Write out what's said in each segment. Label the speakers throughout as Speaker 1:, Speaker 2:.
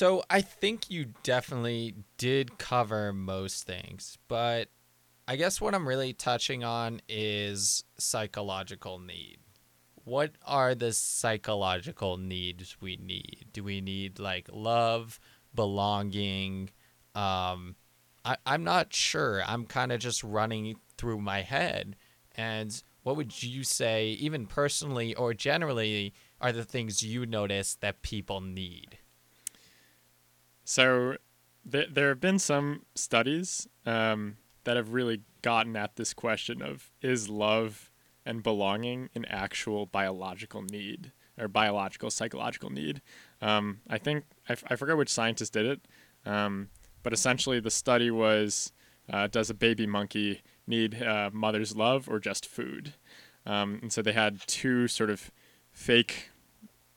Speaker 1: So I think you definitely did cover most things, but I guess what I'm really touching on is psychological need. What are the psychological needs we need? Do we need like love, belonging? Um, I, I'm not sure. I'm kind of just running through my head. And what would you say, even personally or generally, are the things you notice that people need?
Speaker 2: So th- there have been some studies um, that have really gotten at this question of is love and belonging an actual biological need or biological psychological need. Um, I think I, f- I forgot which scientist did it, um, but essentially the study was uh, does a baby monkey need uh, mother's love or just food? Um, and so they had two sort of fake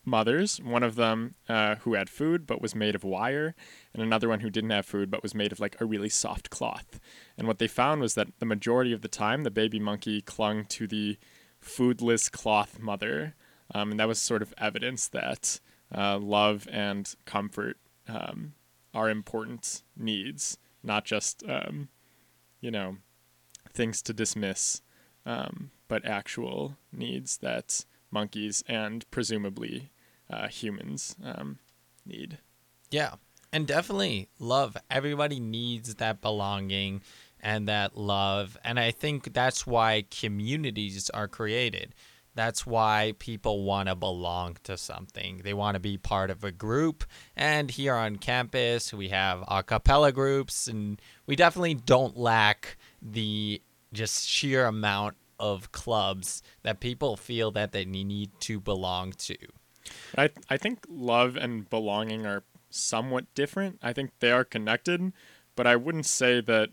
Speaker 2: mothers, one of them uh, who had food but was made of wire, and another one who didn't have food but was made of like a really soft cloth. And what they found was that the majority of the time, the baby monkey clung to the foodless cloth mother. Um, and that was sort of evidence that uh, love and comfort um, are important needs, not just, um, you know, things to dismiss, um, but actual needs that monkeys and presumably uh, humans um, need.
Speaker 1: Yeah. And definitely love. Everybody needs that belonging and that love. And I think that's why communities are created. That's why people want to belong to something. They want to be part of a group. And here on campus, we have a cappella groups, and we definitely don't lack the just sheer amount of clubs that people feel that they need to belong to.
Speaker 2: I I think love and belonging are somewhat different. I think they are connected, but I wouldn't say that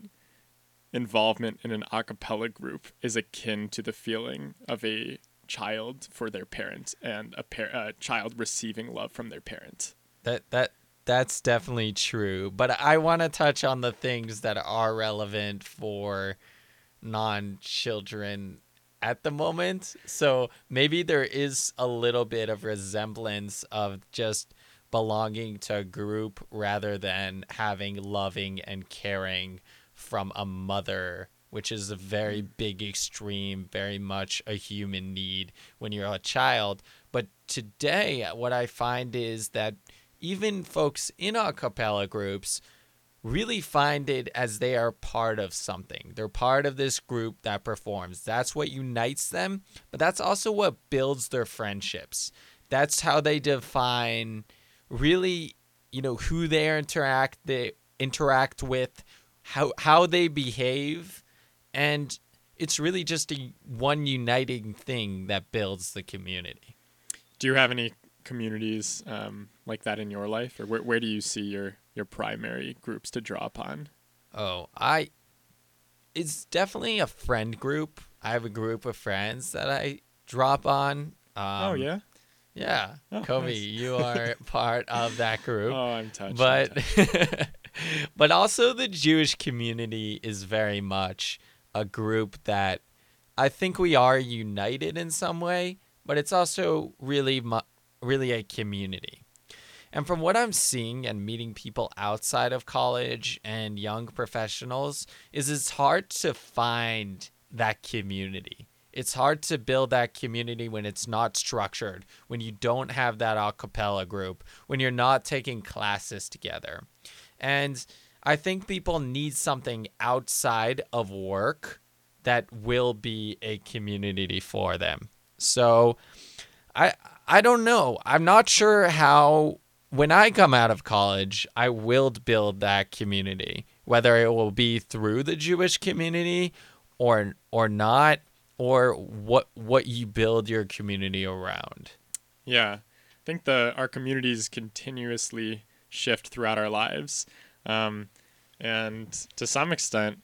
Speaker 2: involvement in an a cappella group is akin to the feeling of a child for their parents and a par- a child receiving love from their parents.
Speaker 1: That that that's definitely true, but I want to touch on the things that are relevant for non-children at the moment. So maybe there is a little bit of resemblance of just belonging to a group rather than having loving and caring from a mother, which is a very mm-hmm. big extreme, very much a human need when you're a child. But today, what I find is that even folks in a cappella groups really find it as they are part of something. They're part of this group that performs. That's what unites them, but that's also what builds their friendships. That's how they define really, you know, who they interact they interact with, how how they behave, and it's really just a one uniting thing that builds the community.
Speaker 2: Do you have any communities um, like that in your life, or where where do you see your your primary groups to draw upon?
Speaker 1: Oh, I it's definitely a friend group. I have a group of friends that I drop on. Um,
Speaker 2: oh yeah.
Speaker 1: Yeah,
Speaker 2: Oh,
Speaker 1: Kobe,
Speaker 2: nice.
Speaker 1: you are part of that group.
Speaker 2: Oh, I'm touched. I'm
Speaker 1: but
Speaker 2: touched.
Speaker 1: but also the Jewish community is very much a group that I think we are united in some way, but it's also really mu- really a community. And from what I'm seeing and meeting people outside of college and young professionals is it's hard to find that community. It's hard to build that community when it's not structured, when you don't have that a cappella group, when you're not taking classes together. And I think people need something outside of work that will be a community for them. So I I don't know. I'm not sure how when I come out of college, I will build that community, whether it will be through the Jewish community or or not or what what you build your community around.
Speaker 2: Yeah, I think the our communities continuously shift throughout our lives, um, and to some extent,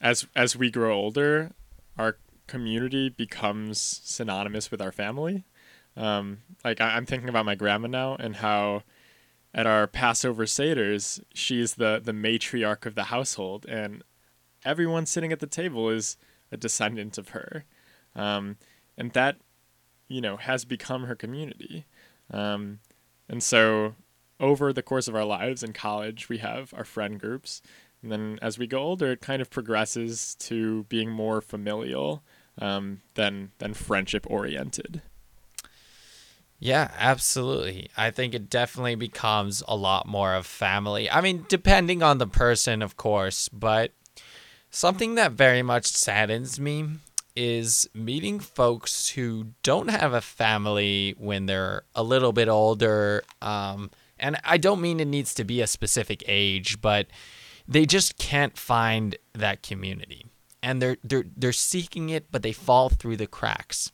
Speaker 2: as as we grow older, our community becomes synonymous with our family. Um, like I, I'm thinking about my grandma now and how at our Passover seders she's the the matriarch of the household, and everyone sitting at the table is a descendant of her, um, and that you know has become her community um, and so over the course of our lives in college, we have our friend groups. And then as we go older, it kind of progresses to being more familial um, than, than friendship oriented.
Speaker 1: Yeah, absolutely. I think it definitely becomes a lot more of family. I mean, depending on the person, of course, but something that very much saddens me is meeting folks who don't have a family when they're a little bit older. Um, and I don't mean it needs to be a specific age, but they just can't find that community. And they're they're they're seeking it, but they fall through the cracks.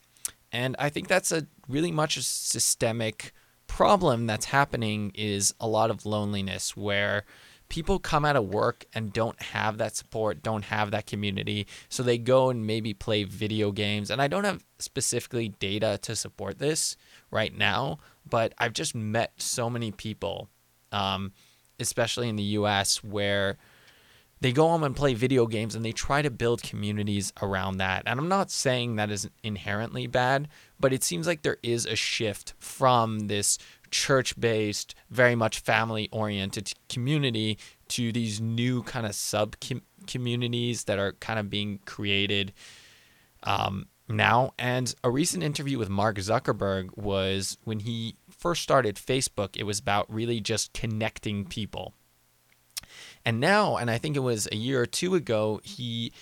Speaker 1: And I think that's a really much a systemic problem that's happening is a lot of loneliness where people come out of work and don't have that support, don't have that community. So they go and maybe play video games. And I don't have specifically data to support this right now, but I've just met so many people, um, especially in the US, where they go home and play video games and they try to build communities around that. And I'm not saying that is inherently bad, but it seems like there is a shift from this church based, very much family oriented community to these new kind of sub communities that are kind of being created um, now. And a recent interview with Mark Zuckerberg was when he first started Facebook, it was about really just connecting people and now, and I think it was a year or two ago, he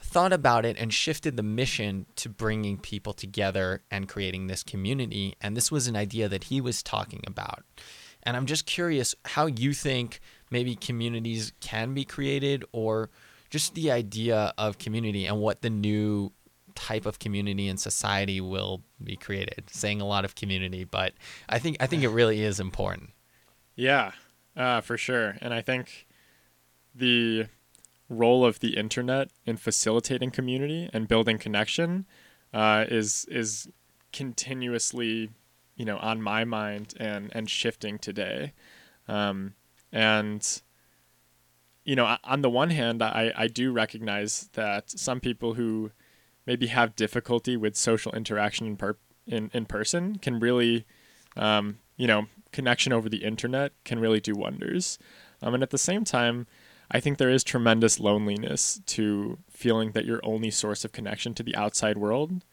Speaker 1: thought about it and shifted the mission to bringing people together and creating this community. And this was an idea that he was talking about. And I'm just curious how you think maybe communities can be created or just the idea of community and what the new type of community and society will be created. Saying a lot of community, but I think I think it really is important.
Speaker 2: Yeah, uh, for sure. And I think the role of the internet in facilitating community and building connection uh, is is continuously you know on my mind and and shifting today. Um, and you know on the one hand I, I do recognize that some people who maybe have difficulty with social interaction in per in, in person can really um, you know connection over the internet can really do wonders. Um, and at the same time I think there is tremendous loneliness to feeling that your only source of connection to the outside world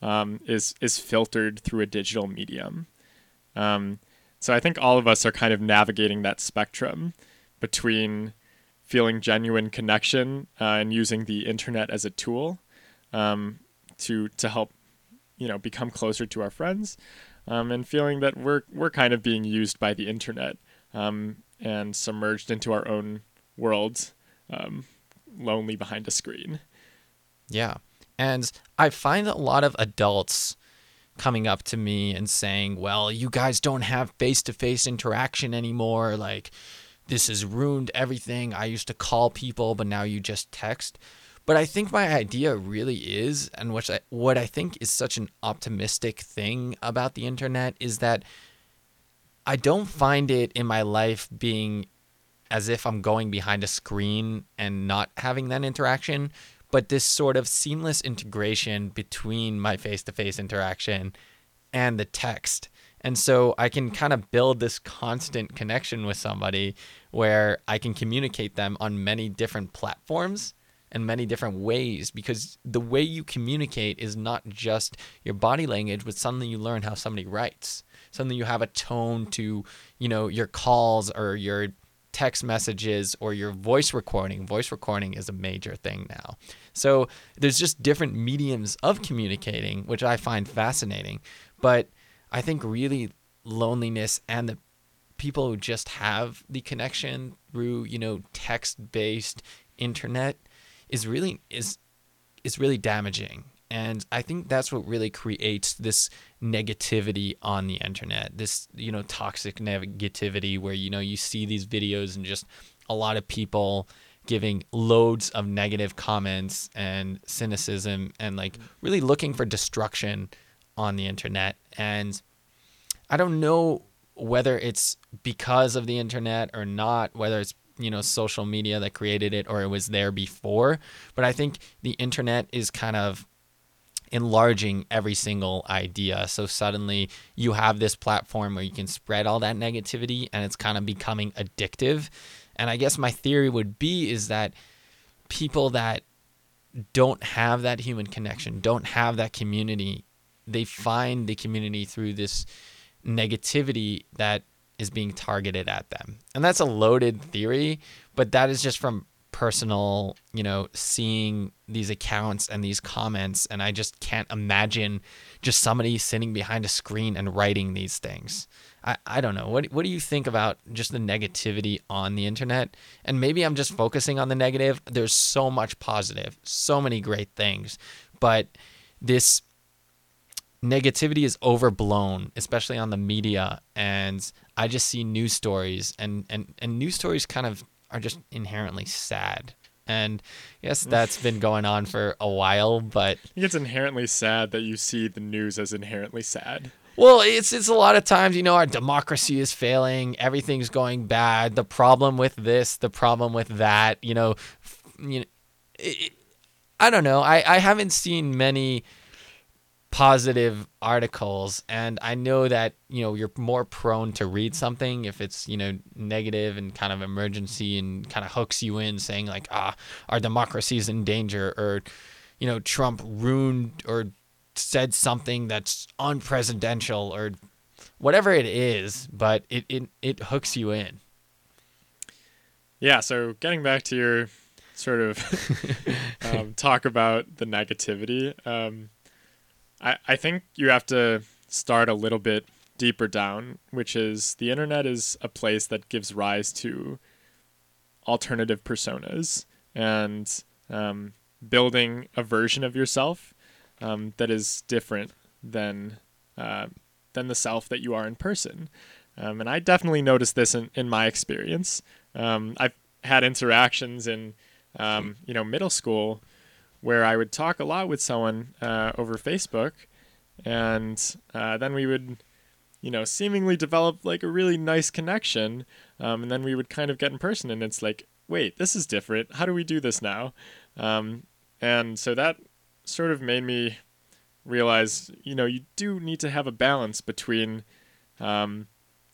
Speaker 2: um, is is filtered through a digital medium. Um, so I think all of us are kind of navigating that spectrum between feeling genuine connection uh, and using the internet as a tool um, to to help you know become closer to our friends, um, and feeling that we're we're kind of being used by the internet um, and submerged into our own world um, lonely behind a screen.
Speaker 1: Yeah. And I find a lot of adults coming up to me and saying, well, you guys don't have face to face interaction anymore. Like, this has ruined everything. I used to call people, but now you just text. But I think my idea really is, and which I, what I think is such an optimistic thing about the internet is that I don't find it in my life being as if I'm going behind a screen and not having that interaction, but this sort of seamless integration between my face to face interaction and the text. And so I can kind of build this constant connection with somebody where I can communicate them on many different platforms and many different ways because the way you communicate is not just your body language, but suddenly you learn how somebody writes. Suddenly you have a tone to, you know, your calls or your text messages or your voice recording. Voice recording is a major thing now. So there's just different mediums of communicating, which I find fascinating. But I think really loneliness and the people who just have the connection through, you know, text-based internet is really is is really damaging and I think that's what really creates this negativity on the internet. This, you know, toxic negativity where, you know, you see these videos and just a lot of people giving loads of negative comments and cynicism and like really looking for destruction on the internet. And I don't know whether it's because of the internet or not, whether it's you know social media that created it or it was there before but i think the internet is kind of enlarging every single idea. So suddenly you have this platform where you can spread all that negativity and it's kind of becoming addictive. And I guess my theory would be is that people that don't have that human connection, don't have that community, they find the community through this negativity that is being targeted at them. And that's a loaded theory, but that is just from personal, you know, seeing these accounts and these comments and I just can't imagine just somebody sitting behind a screen and writing these things. I, I don't know. What what do you think about just the negativity on the internet? And maybe I'm just focusing on the negative. There's so much positive, so many great things, but this negativity is overblown, especially on the media. And I just see news stories, and and and news stories kind of are just inherently sad. And yes, mm. that's been going on for a while, but
Speaker 2: I think it's inherently sad that you see the news as inherently sad.
Speaker 1: Well, it's it's a lot of times, you know, our democracy is failing, everything's going bad, the problem with this, the problem with that, you know, you know, it, I don't know. I I haven't seen many positive articles and i know that you know you're more prone to read something if it's you know negative and kind of emergency and kind of hooks you in saying like ah our democracy is in danger or you know trump ruined or said something that's unpresidential or whatever it is but it it, it hooks you in.
Speaker 2: Yeah so getting back to your sort of um, talk about the negativity um, I, I think you have to start a little bit deeper down, which is the internet is a place that gives rise to alternative personas and um, building a version of yourself um, that is different than uh, than the self that you are in person. Um, and I definitely noticed this in, in my experience. Um, I've had interactions in um, you know middle school where I would talk a lot with someone uh, over Facebook, and uh, then we would, you know, seemingly develop like a really nice connection, um, and then we would kind of get in person, and it's like, wait, this is different. How do we do this now? Um, and so that sort of made me realize, you know, you do need to have a balance between, um,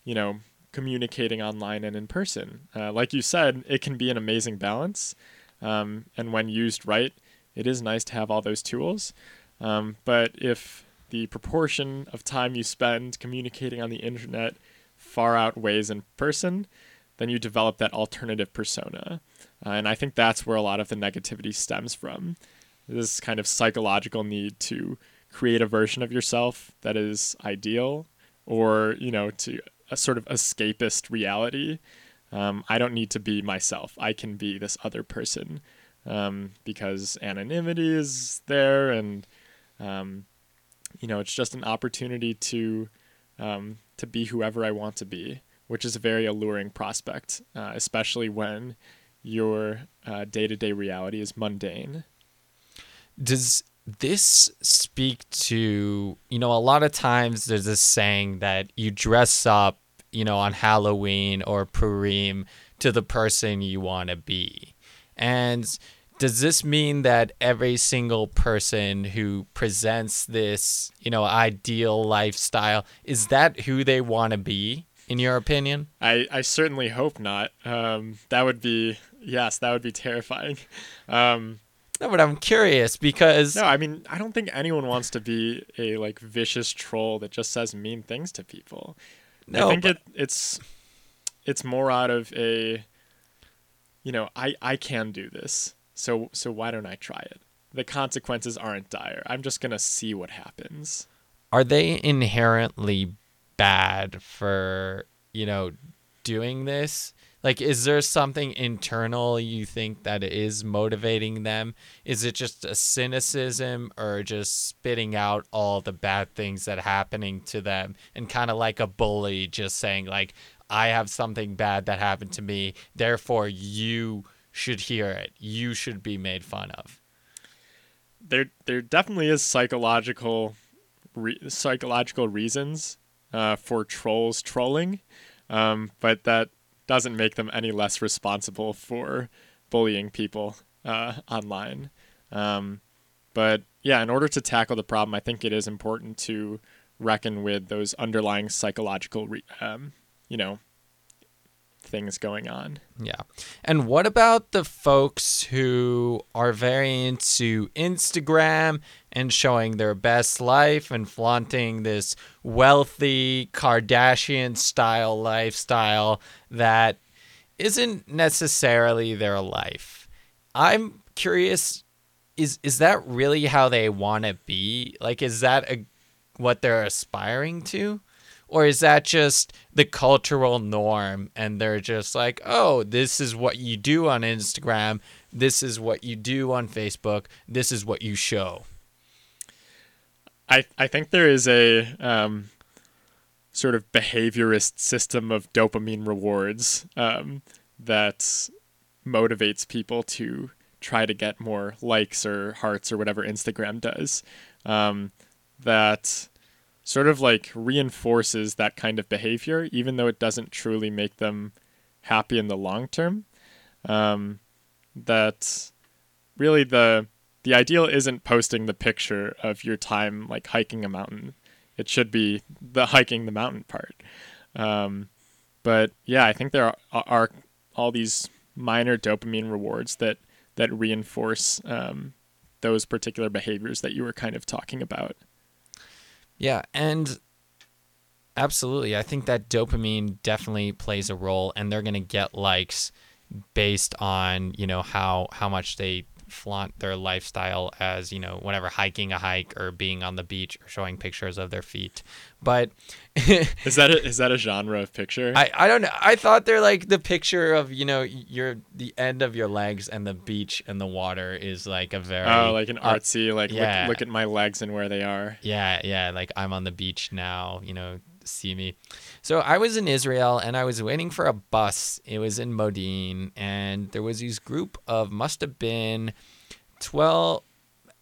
Speaker 2: you know, communicating online and in person. Uh, like you said, it can be an amazing balance, um, and when used right it is nice to have all those tools. Um, but if the proportion of time you spend communicating on the internet far outweighs in person, then you develop that alternative persona. Uh, and I think that's where a lot of the negativity stems from. This kind of psychological need to create a version of yourself that is ideal or, you know, to a sort of escapist reality. Um, I don't need to be myself. I can be this other person um, because anonymity is there, and um, you know it's just an opportunity to um, to be whoever I want to be, which is a very alluring prospect, uh, especially when your day to day reality is mundane.
Speaker 1: Does this speak to you know a lot of times there's this saying that you dress up you know on Halloween or Purim to the person you want to be and does this mean that every single person who presents this, you know, ideal lifestyle is that who they want to be? In your opinion,
Speaker 2: I, I certainly hope not. Um, that would be yes, that would be terrifying. Um,
Speaker 1: no, but I'm curious because
Speaker 2: no, I mean I don't think anyone wants to be a like vicious troll that just says mean things to people. No, I think but... it it's it's more out of a you know I I can do this so so why don't I try it? The consequences aren't dire. I'm just going to see what happens.
Speaker 1: Are they inherently bad for, you know, doing this? Like is there something internal you think that is motivating them? Is it just a cynicism or just spitting out all the bad things that are happening to them and kind of like a bully just saying like I have something bad that happened to me, therefore you should hear it. You should be made fun of.
Speaker 2: There, there definitely is psychological, re- psychological reasons uh, for trolls trolling, um, but that doesn't make them any less responsible for bullying people uh, online. Um, But yeah, in order to tackle the problem, I think it is important to reckon with those underlying psychological, re- um, you know, things going on.
Speaker 1: Yeah. And what about the folks who are very into Instagram and showing their best life and flaunting this wealthy Kardashian style lifestyle that isn't necessarily their life? I'm curious is is that really how they want to be? Like is that a, what they're aspiring to? Or is that just the cultural norm and they're just like, oh, this is what you do on Instagram, this is what you do on Facebook, this is what you show?
Speaker 2: I, I think there is a um, sort of behaviorist system of dopamine rewards um, that motivates people to try to get more likes or hearts or whatever Instagram does. Um, that sort of like reinforces that kind of behavior, even though it doesn't truly make them happy in the long term. Um, that really the the ideal isn't posting the picture of your time like hiking a mountain. It should be the hiking the mountain part. Um, but yeah, I think there are, are, all these minor dopamine rewards that that reinforce um, those particular behaviors that you were kind of talking about.
Speaker 1: Yeah, and absolutely. I think that dopamine definitely plays a role and they're going to get likes based on, you know, how how much they flaunt their lifestyle as you know whenever hiking a hike or being on the beach or showing pictures of their feet but
Speaker 2: is that a, is that a genre of picture
Speaker 1: I, I don't know i thought they're like the picture of you know your the end of your legs and the beach and the water is like a very
Speaker 2: oh like an artsy uh, like yeah. look, look at my legs and where they are
Speaker 1: yeah yeah like i'm on the beach now you know see me. So I was in Israel and I was waiting for a bus. It was in Modin and there was this group of must have been 12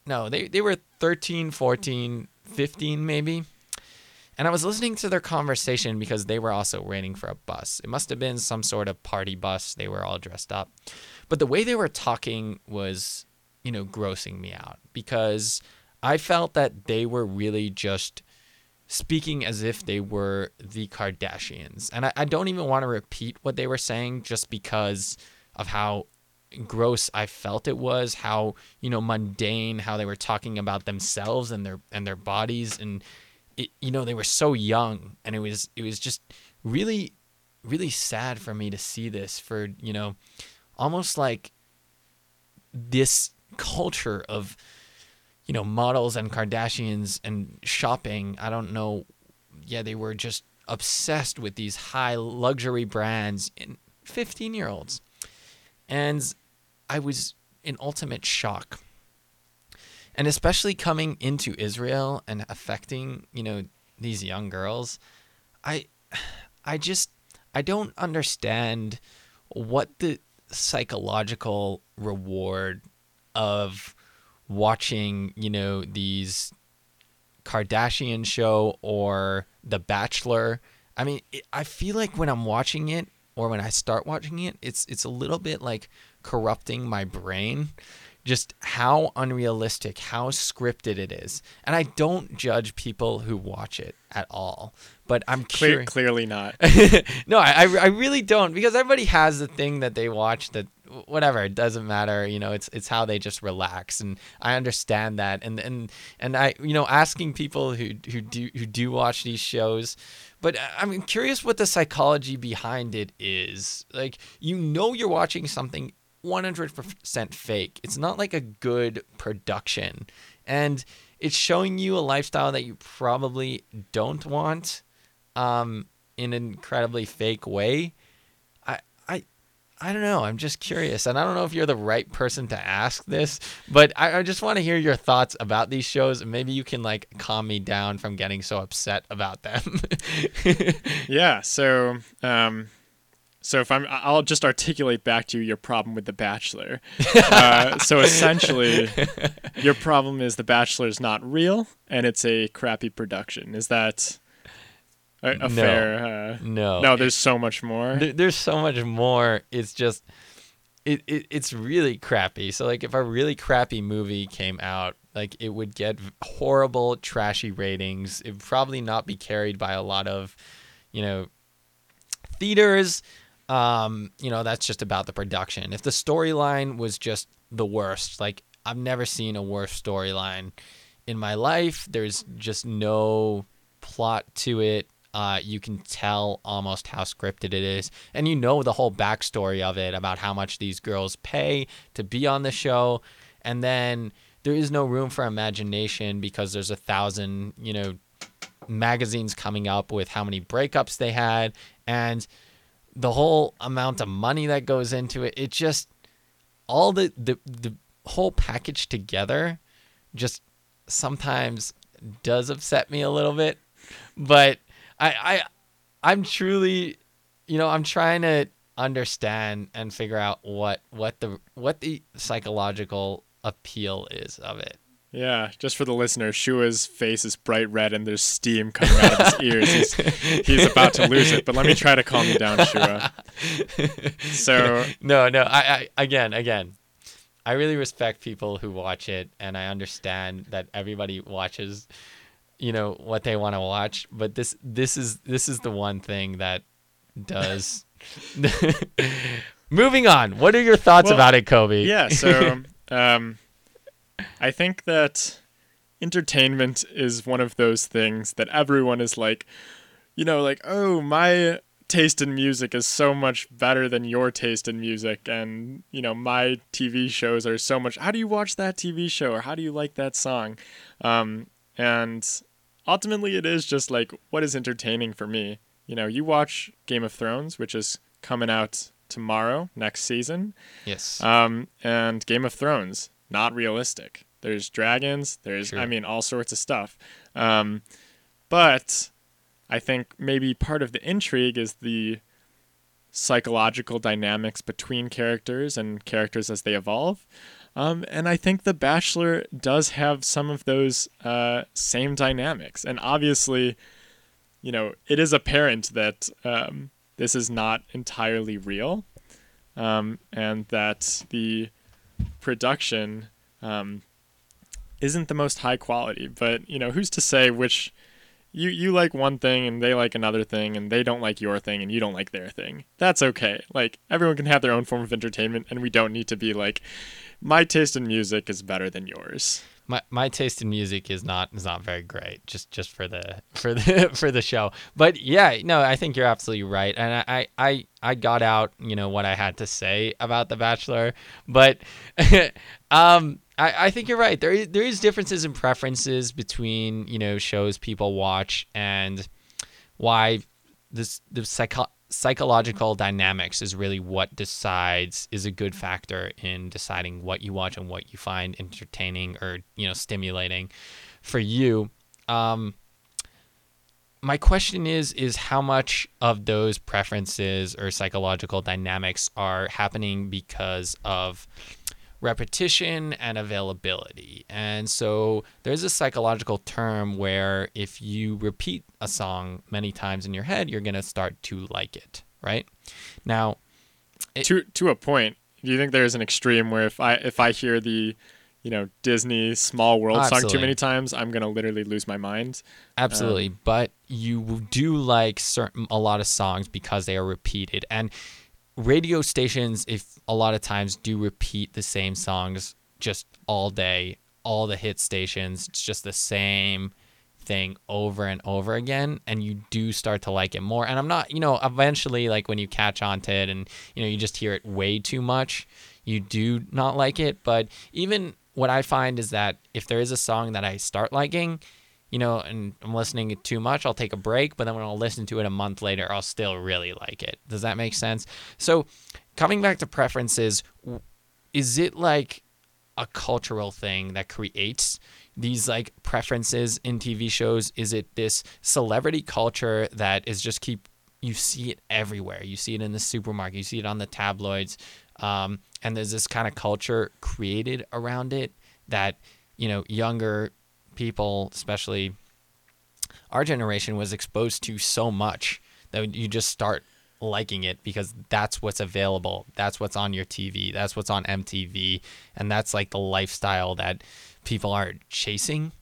Speaker 1: no, they they were 13, 14, 15 maybe. And I was listening to their conversation because they were also waiting for a bus. It must have been some sort of party bus. They were all dressed up. But the way they were talking was, you know, grossing me out because I felt that they were really just speaking as if they were the Kardashians. And I, I don't even want to repeat what they were saying just because of how gross I felt it was, how, you know, mundane, how they were talking about themselves and their and their bodies and it, you know, they were so young and it was it was just really really sad for me to see this for, you know, almost like this culture of you know, models and Kardashians and shopping. I don't know. Yeah, they were just obsessed with these high luxury brands in 15 year olds. And I was in ultimate shock. And especially coming into Israel and affecting, you know, these young girls, I I just I don't understand what the psychological reward of watching, you know, these Kardashian show or The Bachelor. I mean, it, I feel like when I'm watching it or when I start watching it, it's it's a little bit like corrupting my brain. Just how unrealistic, how scripted it is. And I don't judge people who watch it at all. But I'm
Speaker 2: Clear, clearly not.
Speaker 1: no, I, I really don't because everybody has the thing that they watch that whatever it doesn't matter you know it's it's how they just relax. And i understand that. And and and i you know asking people who who do who do watch these shows but i'm curious what the psychology behind it is. Like you know you're watching something 100% fake. It's not like a good production. And it's showing you a lifestyle that you probably don't want um in an incredibly fake way I don't know. I'm just curious. And I don't know if you're the right person to ask this, but I, I just want to hear your thoughts about these shows. And maybe you can like calm me down from getting so upset about them.
Speaker 2: yeah. So, um, so if I'm, I'll just articulate back to you your problem with The Bachelor. Uh, so essentially, your problem is The Bachelor is not real and it's a crappy production. Is that? A, a no, fair. Uh,
Speaker 1: no,
Speaker 2: no. There's so much more.
Speaker 1: There, there's so much more. It's just, it, it it's really crappy. So like, if a really crappy movie came out, Like it would get horrible, trashy ratings. It would probably not be carried by a lot of, you know, theaters. Um, you know, that's just about the production. If the storyline was just the worst, like I've never seen a worse storyline in my life. There's just no plot to it. Uh, you can tell almost how scripted it is, and you know the whole backstory of it about how much these girls pay to be on the show, and then there is no room for imagination because there's a thousand, you know, magazines coming up with how many breakups they had, and the whole amount of money that goes into it. It just all the the the whole package together just sometimes does upset me a little bit. But I, I I'm truly, you know, I'm trying to understand and figure out what what the what the psychological appeal is of it.
Speaker 2: Yeah, just for the listener, Shua's face is bright red and there's steam coming out of his ears. He's, he's about to lose it, but let me try to calm you down, Shua. So
Speaker 1: no, no, I, I again, again, I really respect people who watch it, and I understand that everybody watches you know what they want to watch but this this is this is the one thing that does moving on what are your thoughts
Speaker 2: Well,
Speaker 1: about it kobe
Speaker 2: yeah, so um, I think that entertainment is one of those things that everyone is like, you know, like, oh, my taste in music is so much better than your taste in music. And, you know, my TV shows are so much. How do you watch that TV show? Or how do you like that song? Um, and ultimately, it is just like, what is entertaining for me? You know, you watch Game of Thrones, which is coming out tomorrow, next season.
Speaker 1: yes
Speaker 2: Um, and Game of Thrones, not realistic. There's dragons. There's,
Speaker 1: True.
Speaker 2: I mean, all sorts of stuff. Um, but I think maybe part of the intrigue is the psychological dynamics between characters and characters as they evolve. Um, and I think The Bachelor does have some of those uh, same dynamics. And obviously, you know, it is apparent that um, this is not entirely real um, and that the production um, isn't the most high quality. But you know, who's to say which you you like one thing and they like another thing and they don't like your thing and you don't like their thing. That's okay. Like everyone can have their own form of entertainment and we don't need to be like my taste in music is better than yours.
Speaker 1: my my taste in music is not is not very great just just for the for the for the show but yeah no i think you're absolutely right and i i i got out you know what i had to say about the bachelor but um I, I think you're right. There is, there is differences in preferences between you know shows people watch and why this the psycho- psychological dynamics is really what decides is a good factor in deciding what you watch and what you find entertaining or you know stimulating for you. Um my question is is how much of those preferences or psychological dynamics are happening because of repetition and availability. And so there's a psychological term where if you repeat a song many times in your head, you're going to start to like it, right? Now, It-
Speaker 2: to to a point, do you think there's an extreme where if I if I hear the you know Disney Small World song too many times, I'm gonna literally lose my mind.
Speaker 1: Absolutely, um, but you do like certain a lot of songs because they are repeated, and radio stations, if a lot of times do repeat the same songs just all day, all the hit stations, it's just the same thing over and over again, and you do start to like it more. And I'm not, you know, eventually, like when you catch on to it, and you know, you just hear it way too much, you do not like it. But even what I find is that if there is a song that I start liking, you know, and I'm listening it too much, I'll take a break, but then when I'll listen to it a month later, I'll still really like it. Does that make sense? So, coming back to preferences, is it like a cultural thing that creates these like preferences in TV shows? Is it this celebrity culture that is just keep you see it everywhere. You see it in the supermarket, you see it on the tabloids. Um, and there's this kind of culture created around it that, you know, younger people, especially our generation, was exposed to so much that you just start liking it because that's what's available. That's what's on your TV. That's what's on MTV. And that's like the lifestyle that people are chasing.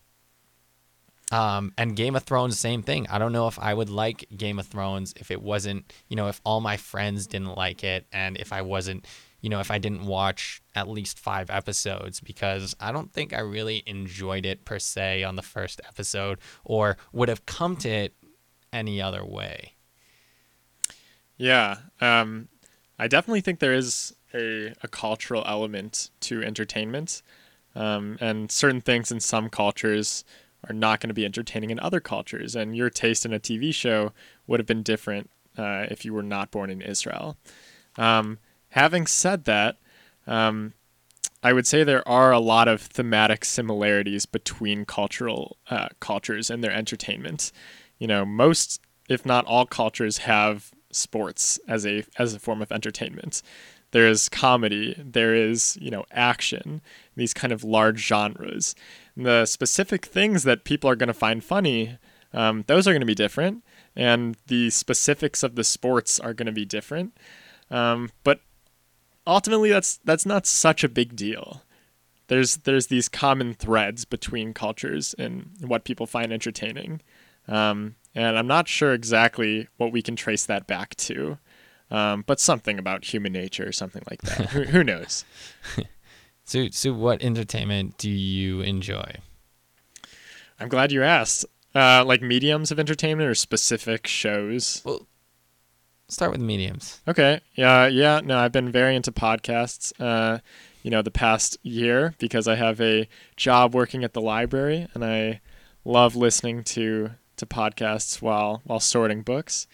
Speaker 1: Um, and Game of Thrones, same thing. I don't know if I would like Game of Thrones if it wasn't, you know, if all my friends didn't like it and if I wasn't, you know, if I didn't watch at least five episodes because I don't think I really enjoyed it per se on the first episode or would have come to it any other way.
Speaker 2: Yeah, um, I definitely think there is a, a cultural element to entertainment, um, and certain things in some cultures are not going to be entertaining in other cultures. And your taste in a TV show would have been different uh, if you were not born in Israel. Um, having said that, um, I would say there are a lot of thematic similarities between cultural uh, cultures and their entertainment. You know, most, if not all, cultures have sports as a as a form of entertainment. There is comedy, there is you know action, these kind of large genres. And the specific things that people are going to find funny, um, those are going to be different, and the specifics of the sports are going to be different. Um, but ultimately, that's that's not such a big deal. There's there's these common threads between cultures and what people find entertaining. Um, and I'm not sure exactly what we can trace that back to, um, but something about human nature, or something like that. who, who knows?
Speaker 1: So, so what entertainment do you enjoy?
Speaker 2: I'm glad you asked. Uh, like mediums of entertainment or specific shows?
Speaker 1: Well, start with mediums.
Speaker 2: Okay. Yeah. Yeah. No, I've been very into podcasts. Uh, you know, the past year because I have a job working at the library and I love listening to to podcasts while while sorting books.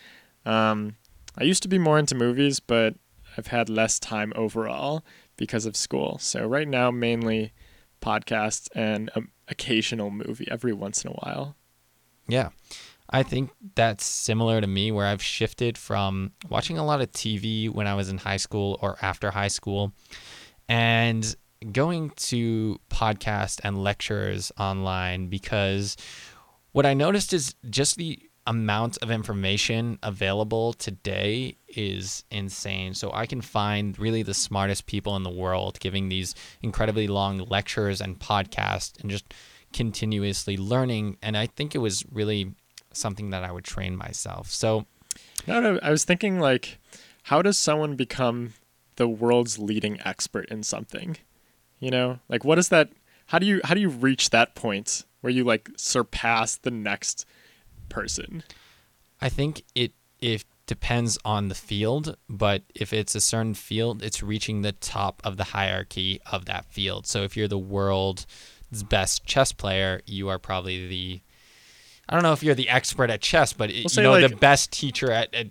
Speaker 2: Um, I used to be more into movies, but I've had less time overall because of school. So right now, mainly podcasts and an occasional movie every once in a while.
Speaker 1: Yeah. I think that's similar to me where I've shifted from watching a lot of TV when I was in high school or after high school and going to podcasts and lectures online because what I noticed is just the amount of information available today is insane. So I can find really the smartest people in the world giving these incredibly long lectures and podcasts and just continuously learning. And I think it was really something that I would train myself. So,
Speaker 2: no, no, I was thinking like, how does someone become the world's leading expert in something? You know, like what is that? How do you how do you reach that point where you like surpass the next person?
Speaker 1: I think it it depends on the field, but if it's a certain field, it's reaching the top of the hierarchy of that field. So if you're the world's best chess player, you are probably the I don't know if you're the expert at chess, but we'll you know like, the best teacher at, at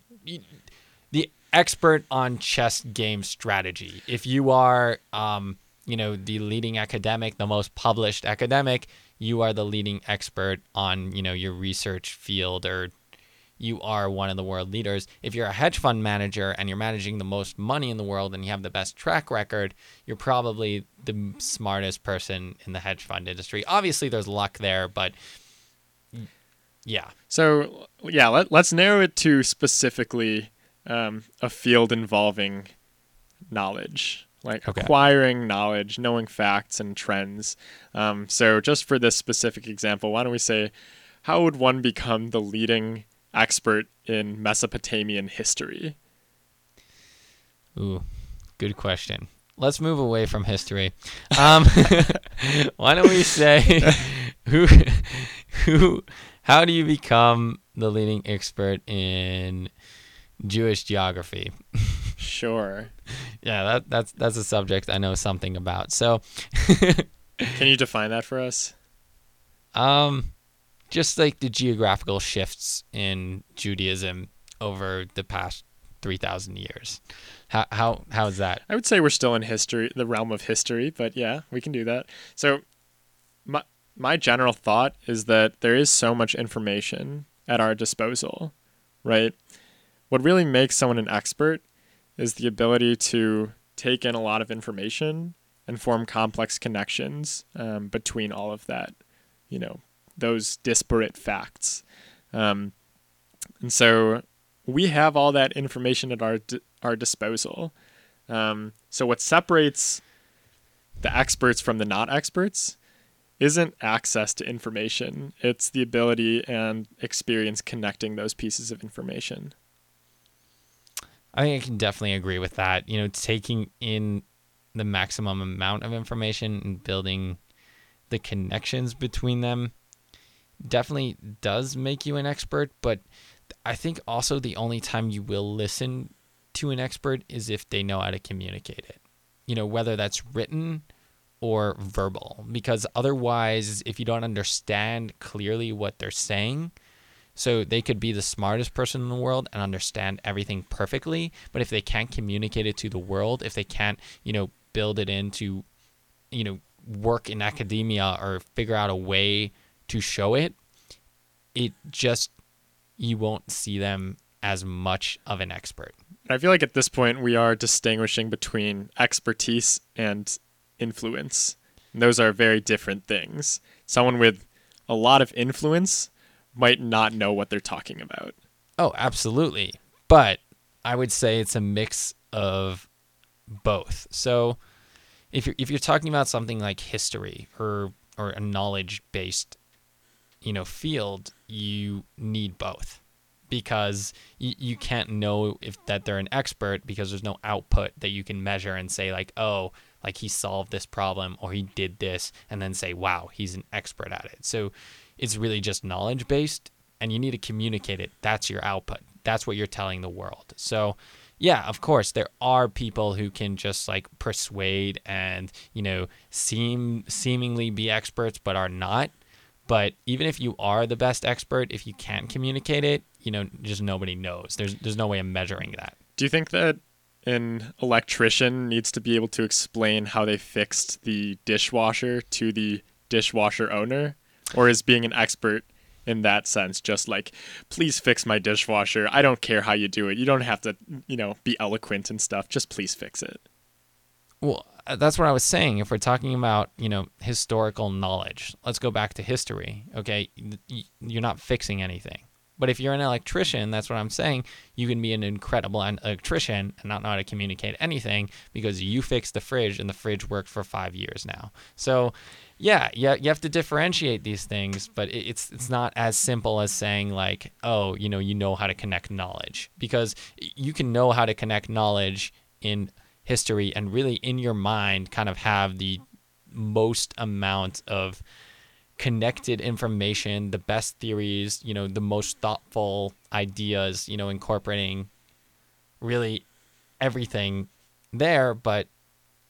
Speaker 1: the expert on chess game strategy. If you are um, you know the leading academic, the most published academic, you are the leading expert on you know your research field or you are one of the world leaders. If you're a hedge fund manager and you're managing the most money in the world and you have the best track record, you're probably the smartest person in the hedge fund industry. Obviously, there's luck there, but yeah.
Speaker 2: So, yeah, let, let's narrow it to specifically um, a field involving knowledge like okay. acquiring knowledge, knowing facts and trends. Um, so, just for this specific example, why don't we say, how would one become the leading expert in Mesopotamian history?
Speaker 1: Ooh, good question. Let's move away from history. Um, why don't we say, who, who, how do you become the leading expert in Jewish geography?
Speaker 2: Sure.
Speaker 1: yeah, that that's that's a subject I know something about. So
Speaker 2: Can you define that for us?
Speaker 1: Um just like the geographical shifts in Judaism over the past 3000 years. How how how is that?
Speaker 2: I would say we're still in history, the realm of history, but yeah, we can do that. So my general thought is that there is so much information at our disposal, right? What really makes someone an expert is the ability to take in a lot of information and form complex connections um, between all of that, you know, those disparate facts. Um, and so we have all that information at our d- our disposal. Um, so what separates the experts from the not experts isn't access to information; it's the ability and experience connecting those pieces of information.
Speaker 1: I think I can definitely agree with that. You know, taking in the maximum amount of information and building the connections between them definitely does make you an expert, but I think also the only time you will listen to an expert is if they know how to communicate it. You know, whether that's written or verbal, because otherwise, if you don't understand clearly what they're saying, so they could be the smartest person in the world and understand everything perfectly, but if they can't communicate it to the world, if they can't, you know, build it into, you know, work in academia or figure out a way to show it, it just you won't see them as much of an expert.
Speaker 2: I feel like at this point we are distinguishing between expertise and influence. And those are very different things. Someone with a lot of influence might not know what they're talking about.
Speaker 1: Oh, absolutely. But I would say it's a mix of both. So if you're if you're talking about something like history or or a knowledge based you know field, you need both because you, you can't know if that they're an expert because there's no output that you can measure and say like oh like he solved this problem or he did this and then say wow he's an expert at it. So it's really just knowledge based and you need to communicate it. That's your output. That's what you're telling the world. So yeah of course there are people who can just like persuade and you know seem seemingly be experts but are not. But even if you are the best expert, if you can't communicate it, you know, just nobody knows. There's there's no way of measuring that.
Speaker 2: Do you think that an electrician needs to be able to explain how they fixed the dishwasher to the dishwasher owner? Or is being an expert in that sense just like, please fix my dishwasher. I don't care how you do it. You don't have to, you know, be eloquent and stuff. Just please fix it.
Speaker 1: Well, uh, that's what I was saying. If we're talking about, you know, historical knowledge, let's go back to history. Okay, you're not fixing anything. But if you're an electrician, that's what I'm saying. You can be an incredible electrician and not know how to communicate anything because you fixed the fridge and the fridge worked for five years now. So, yeah, yeah, you have to differentiate these things, but it's it's not as simple as saying like, oh, you know, you know how to connect knowledge because you can know how to connect knowledge in history and really in your mind kind of have the most amount of connected information, the best theories, you know, the most thoughtful ideas, you know, incorporating really everything there, but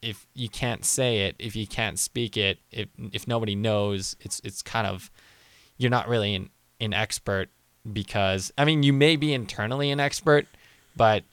Speaker 1: if you can't say it, if you can't speak it, if if nobody knows, it's it's kind of you're not really an, an expert because I mean you may be internally an expert, but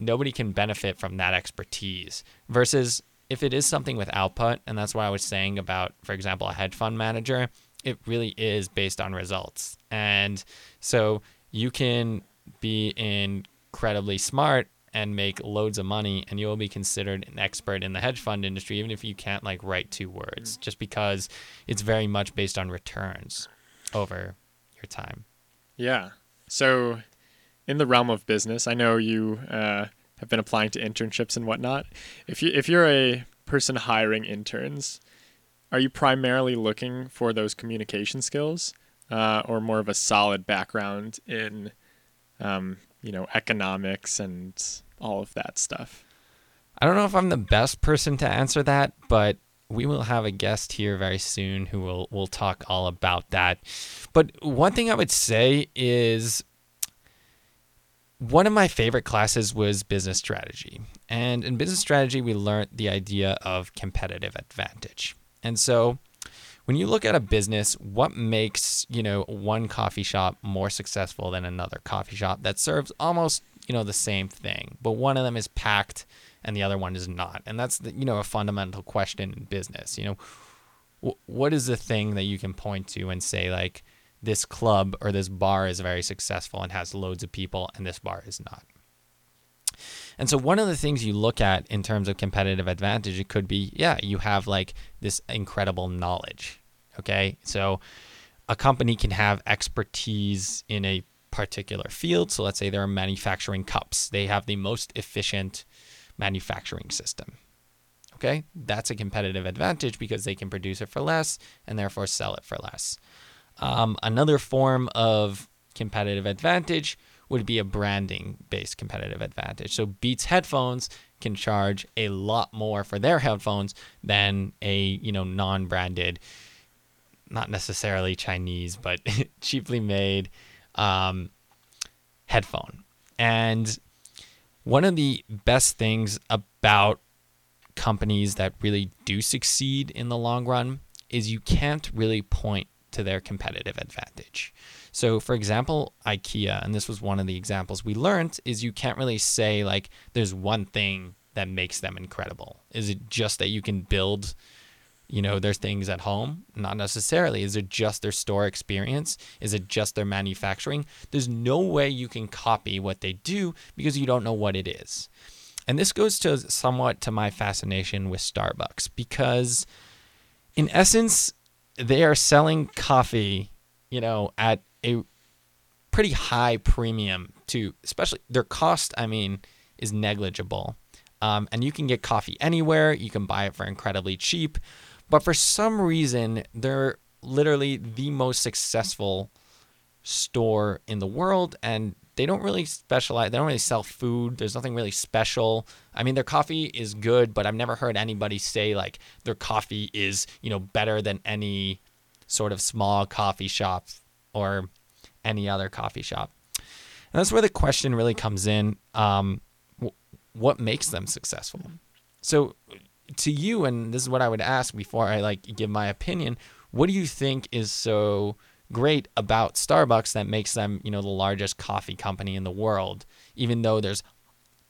Speaker 1: nobody can benefit from that expertise versus if it is something with output and that's why i was saying about for example a hedge fund manager it really is based on results. And so you can be incredibly smart and make loads of money and you will be considered an expert in the hedge fund industry even if you can't like write two words mm. just because it's very much based on returns over your time.
Speaker 2: Yeah. So in the realm of business, I know you uh, have been applying to internships and whatnot. If you if you're a person hiring interns, are you primarily looking for those communication skills, uh, or more of a solid background in, um, you know, economics and all of that stuff?
Speaker 1: I don't know if I'm the best person to answer that, but we will have a guest here very soon who will will talk all about that. But one thing I would say is one of my favorite classes was business strategy. And in business strategy, we learned the idea of competitive advantage. And so when you look at a business, what makes, you know, one coffee shop more successful than another coffee shop that serves almost, you know, the same thing, but one of them is packed and the other one is not. And that's, the, you know, a fundamental question in business. You know, what is the thing that you can point to and say like, this club or this bar is very successful and has loads of people, and this bar is not. And so one of the things you look at in terms of competitive advantage, it could be, yeah, you have like this incredible knowledge. Okay. So a company can have expertise in a particular field. So let's say they're manufacturing cups, they have the most efficient manufacturing system. Okay, that's a competitive advantage because they can produce it for less and therefore sell it for less. Um, another form of competitive advantage would be a branding based competitive advantage. So Beats headphones can charge a lot more for their headphones than a, you know, non-branded not necessarily Chinese, but cheaply made um, headphone. And one of the best things about companies that really do succeed in the long run is you can't really point to their competitive advantage. So, for example, IKEA, and this was one of the examples we learned, is you can't really say like there's one thing that makes them incredible. Is it just that you can build, you know, their things at home? Not necessarily. Is it just their store experience? Is it just their manufacturing? There's no way you can copy what they do because you don't know what it is. And this goes to somewhat to my fascination with Starbucks because, in essence, they are selling coffee, you know, at a pretty high premium to, especially their cost. I mean, is negligible, um, and you can get coffee anywhere. You can buy it for incredibly cheap, but for some reason, they're literally the most successful store in the world, and they don't really specialize. They don't really sell food. There's nothing really special. I mean, their coffee is good, but I've never heard anybody say like their coffee is, you know, better than any sort of small coffee shop or any other coffee shop. And that's where the question really comes in. Um, what makes them successful? So, to you, and this is what I would ask before I like give my opinion. What do you think is so great about Starbucks that makes them, you know, the largest coffee company in the world, even though there's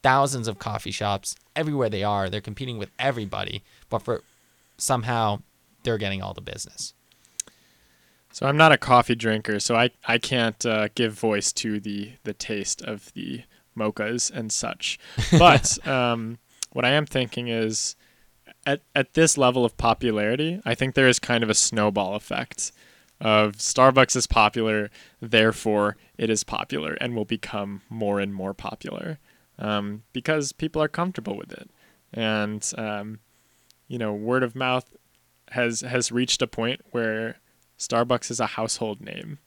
Speaker 1: thousands of coffee shops everywhere they are. They're competing with everybody, but for somehow they're getting all the business.
Speaker 2: So I'm not a coffee drinker, so I I can't uh, give voice to the the taste of the mochas and such. But um, what I am thinking is, at at this level of popularity, I think there is kind of a snowball effect of Starbucks is popular, therefore it is popular and will become more and more popular um, because people are comfortable with it, and um, you know, word of mouth has has reached a point where Starbucks is a household name.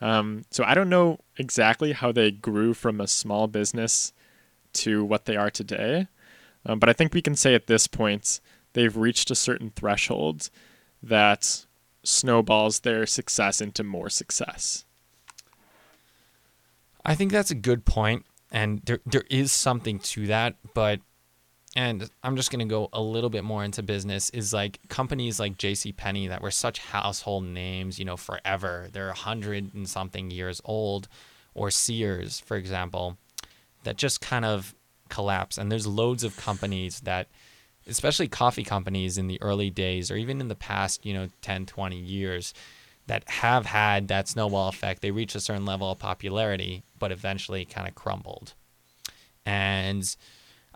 Speaker 2: Um, so I don't know exactly how they grew from a small business to what they are today, um, but I think we can say at this point they've reached a certain threshold that snowballs their success into more success.
Speaker 1: I think that's a good point, and there there is something to that, but and I'm just to go a little bit more into business is like companies like J.C. Penney that were such household names, you know, forever. They're a hundred and something years old, or Sears, for example, that just kind of collapse. And there's loads of companies that especially coffee companies in the early days or even in the past, you know, 10, 20 years that have had that snowball effect. They reach a certain level of popularity, but eventually kind of crumbled. And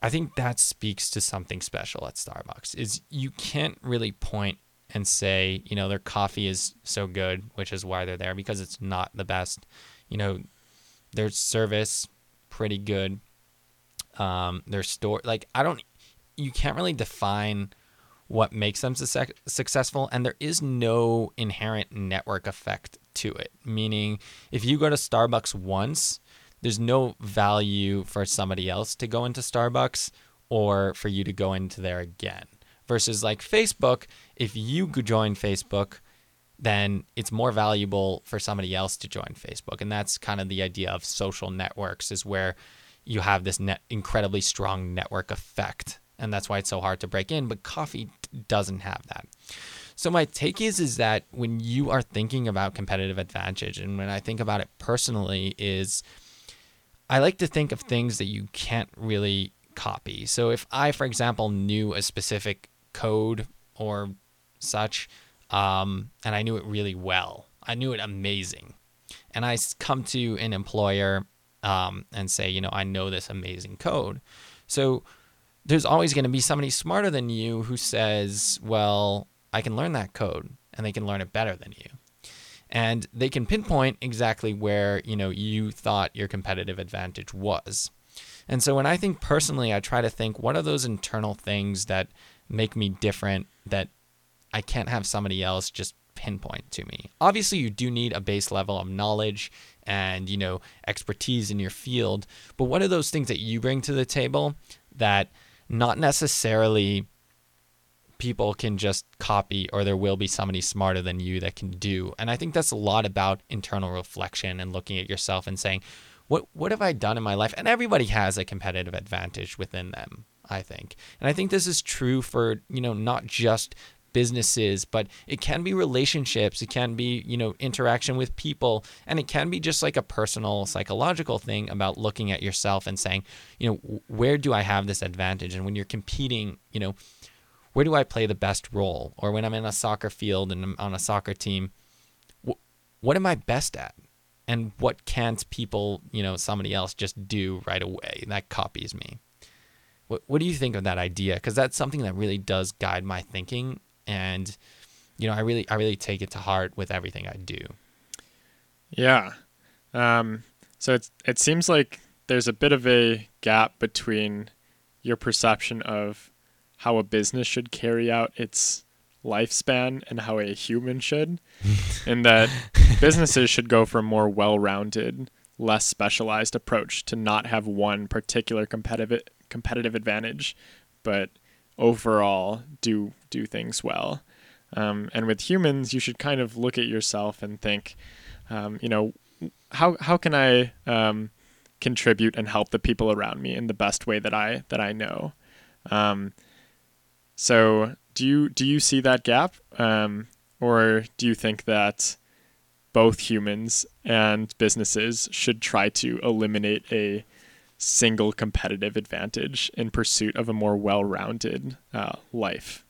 Speaker 1: I think that speaks to something special at Starbucks is you can't really point and say, you know, their coffee is so good, which is why they're there because it's not the best. You know, their service pretty good. Um, their store like I don't you can't really define what makes them su- successful and there is no inherent network effect to it. Meaning if you go to starbucks once there's no value for somebody else to go into starbucks or for you to go into there again. Versus like facebook if you join facebook then it's more valuable for somebody else to join facebook. And that's kind of the idea of social networks is where you have this net incredibly strong network effect and that's why it's so hard to break in. But coffee doesn't have that. So my take is is that when you are thinking about competitive advantage, and when I think about it personally, is I like to think of things that you can't really copy. So if I, for example, knew a specific code or such, um, and I knew it really well, I knew it amazing, and I come to an employer um, and say, you know, I know this amazing code. So there's always going to be somebody smarter than you who says, well, I can learn that code and they can learn it better than you. and they can pinpoint exactly where you know you thought your competitive advantage was. And so when I think personally, I try to think what are those internal things that make me different that I can't have somebody else just pinpoint to me. Obviously, you do need a base level of knowledge and, you know, expertise in your field, but what are those things that you bring to the table that not necessarily people can just copy or there will be somebody smarter than you that can do. And I think that's a lot about internal reflection and looking at yourself and saying, what what have I done in my life? And everybody has a competitive advantage within them, I think. And I think this is true for, you know, not just businesses, but it can be relationships, it can be, you know, interaction with people, and it can be just like a personal psychological thing about looking at yourself and saying, you know, where do I have this advantage? And when you're competing, you know, where do I play the best role? Or when I'm in a soccer field and I'm on a soccer team, wh- what am I best at? And what can't people, you know, somebody else just do right away that copies me? What, what do you think of that idea? Because that's something that really does guide my thinking, and you know, I really, I really take it to heart with everything I do.
Speaker 2: Yeah. Um, so it's it seems like there's a bit of a gap between your perception of how a business should carry out its lifespan and how a human should, and that businesses should go for a more well-rounded, less specialized approach to not have one particular competitive competitive advantage, but overall do do things well. Um, and with humans, you should kind of look at yourself and think, um, you know, how how can I um, contribute and help the people around me in the best way that I that I know. Um, so do you do you see that gap, um, or do you think that both humans and businesses should try to eliminate a single competitive advantage in pursuit of a more well-rounded uh, life?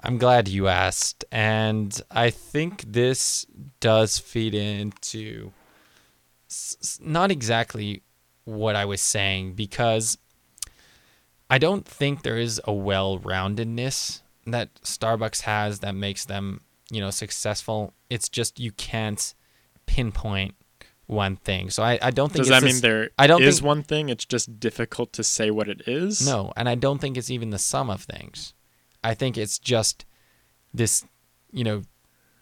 Speaker 1: I'm glad you asked, and I think this does feed into s- not exactly what I was saying because I don't think there is a well-roundedness that Starbucks has that makes them, you know, successful. It's just you can't pinpoint one thing. So I, I don't think
Speaker 2: Does
Speaker 1: it's
Speaker 2: that
Speaker 1: this-
Speaker 2: mean there
Speaker 1: I don't
Speaker 2: is
Speaker 1: think-
Speaker 2: one thing? It's just difficult to say what it is.
Speaker 1: No, and I don't think it's even the sum of things. I think it's just this, you know,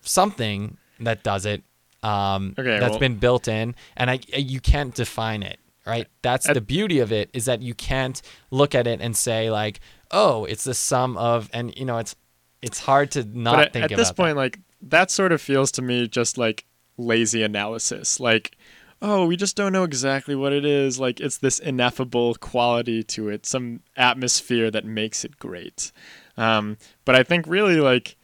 Speaker 1: something that does it. Um,
Speaker 2: Okay,
Speaker 1: that's
Speaker 2: well-
Speaker 1: been built in, and I you can't define it. Right. That's
Speaker 2: At-
Speaker 1: the beauty of it is that you can't look at it and say like, oh, it's the sum of, and you know, it's it's hard to not
Speaker 2: but at,
Speaker 1: think
Speaker 2: at this
Speaker 1: that.
Speaker 2: point, like that sort of feels to me just like lazy analysis. Like, oh, we just don't know exactly what it is. Like, it's this ineffable quality to it, some atmosphere that makes it great. Um, but I think really, like,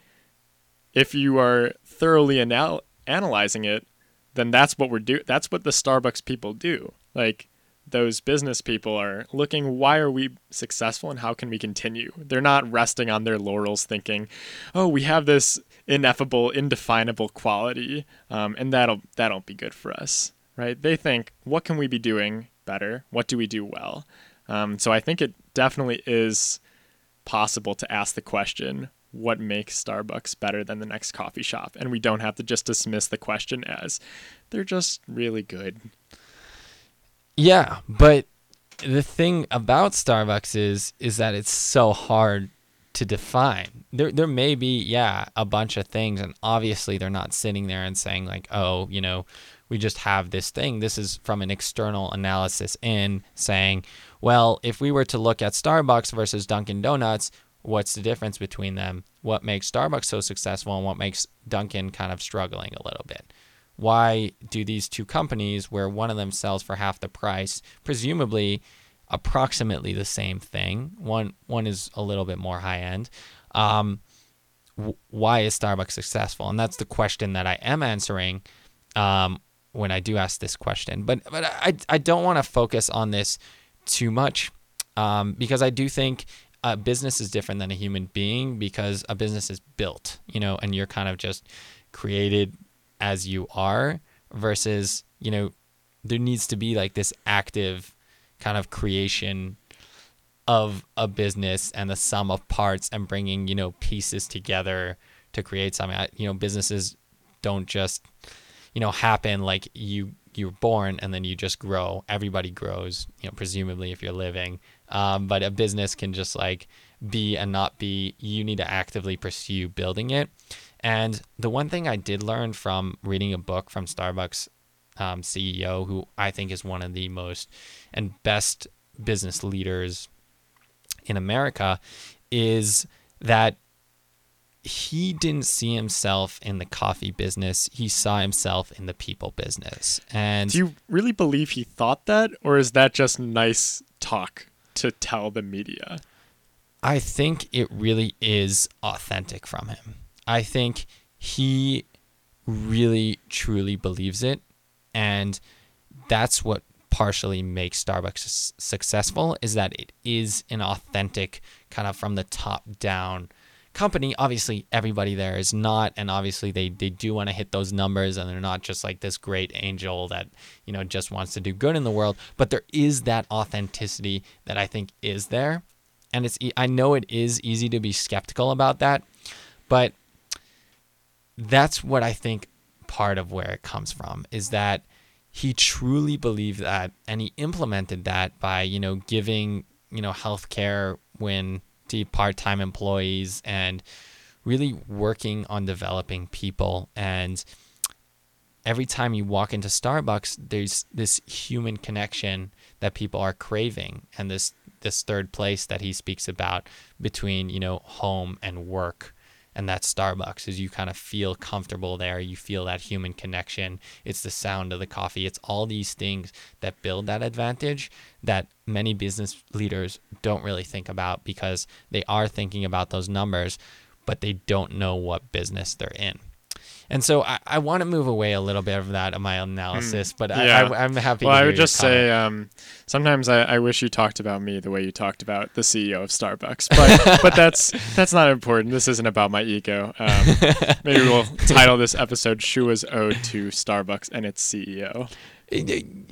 Speaker 2: if you are thoroughly anal- analyzing it, then that's what we're do. That's what the Starbucks people do. Like, those business people are looking why are we successful and how can we continue? They're not resting on their laurels thinking oh we have this ineffable indefinable quality um, and that'll that'll be good for us right? They think what can we be doing better? What do we do well? Um, so i think it definitely is possible to ask the question what makes starbucks better than the next coffee shop? And we don't have to just dismiss the question as they're just really good
Speaker 1: Yeah, but the thing about Starbucks is is that it's so hard to define. There there may be yeah, a bunch of things and obviously they're not sitting there and saying like, "Oh, you know, we just have this thing." This is from an external analysis in saying, "Well, if we were to look at Starbucks versus Dunkin' Donuts, what's the difference between them? What makes Starbucks so successful and what makes Dunkin' kind of struggling a little bit?" Why do these two companies where one of them sells for half the price presumably approximately the same thing? One one is a little bit more high end um, why is starbucks successful? And that's the question that i am answering um, when i do ask this question. But but i, I don't want to focus on this too much um, because i do think a business is different than a human being because a business is built you know and you're kind of just created as you are versus you know there needs to be like this active kind of creation of a business and the sum of parts and bringing you know pieces together to create something. I, you know businesses don't just you know happen like you you're born and then you just grow. Everybody grows you know presumably if you're living. Um, but a business can just like be and not be you need to actively pursue building it and the one thing i did learn from reading a book from starbucks um, ceo who i think is one of the most and best business leaders in america is that he didn't see himself in the coffee business. He saw himself in the people business. And
Speaker 2: do you really believe he thought that, or is that just nice talk to tell the media?
Speaker 1: I think it really is authentic from him. I think he really truly believes it. And that's what partially makes Starbucks successful is that it is an authentic kind of from the top down company. Obviously everybody there is not and obviously they, they do want to hit those numbers and they're not just like this great angel that you know just wants to do good in the world. But there is that authenticity that i think is there. And it's i know it is easy to be skeptical about that but that's what i think part of where it comes from is that he truly believed that and he implemented that by you know giving you know health care when to part-time employees and really working on developing people. And every time you walk into Starbucks there's this human connection that people are craving and this this third place that he speaks about between you know home and work and that's Starbucks is you kind of feel comfortable there. You feel that human connection. It's the sound of the coffee. It's all these things that build that advantage that many business leaders don't really think about because they are thinking about those numbers but they don't know what business they're in and so I, I want to move away a little bit of that of my analysis, mm, but yeah. I, am happy.
Speaker 2: Well,
Speaker 1: I
Speaker 2: would just say um, sometimes I, I wish you talked about me the way you talked about the CEO of Starbucks, but but that's that's not important. This isn't about my ego. Um, maybe we'll title this episode "Shua's Ode to Starbucks and its CEO."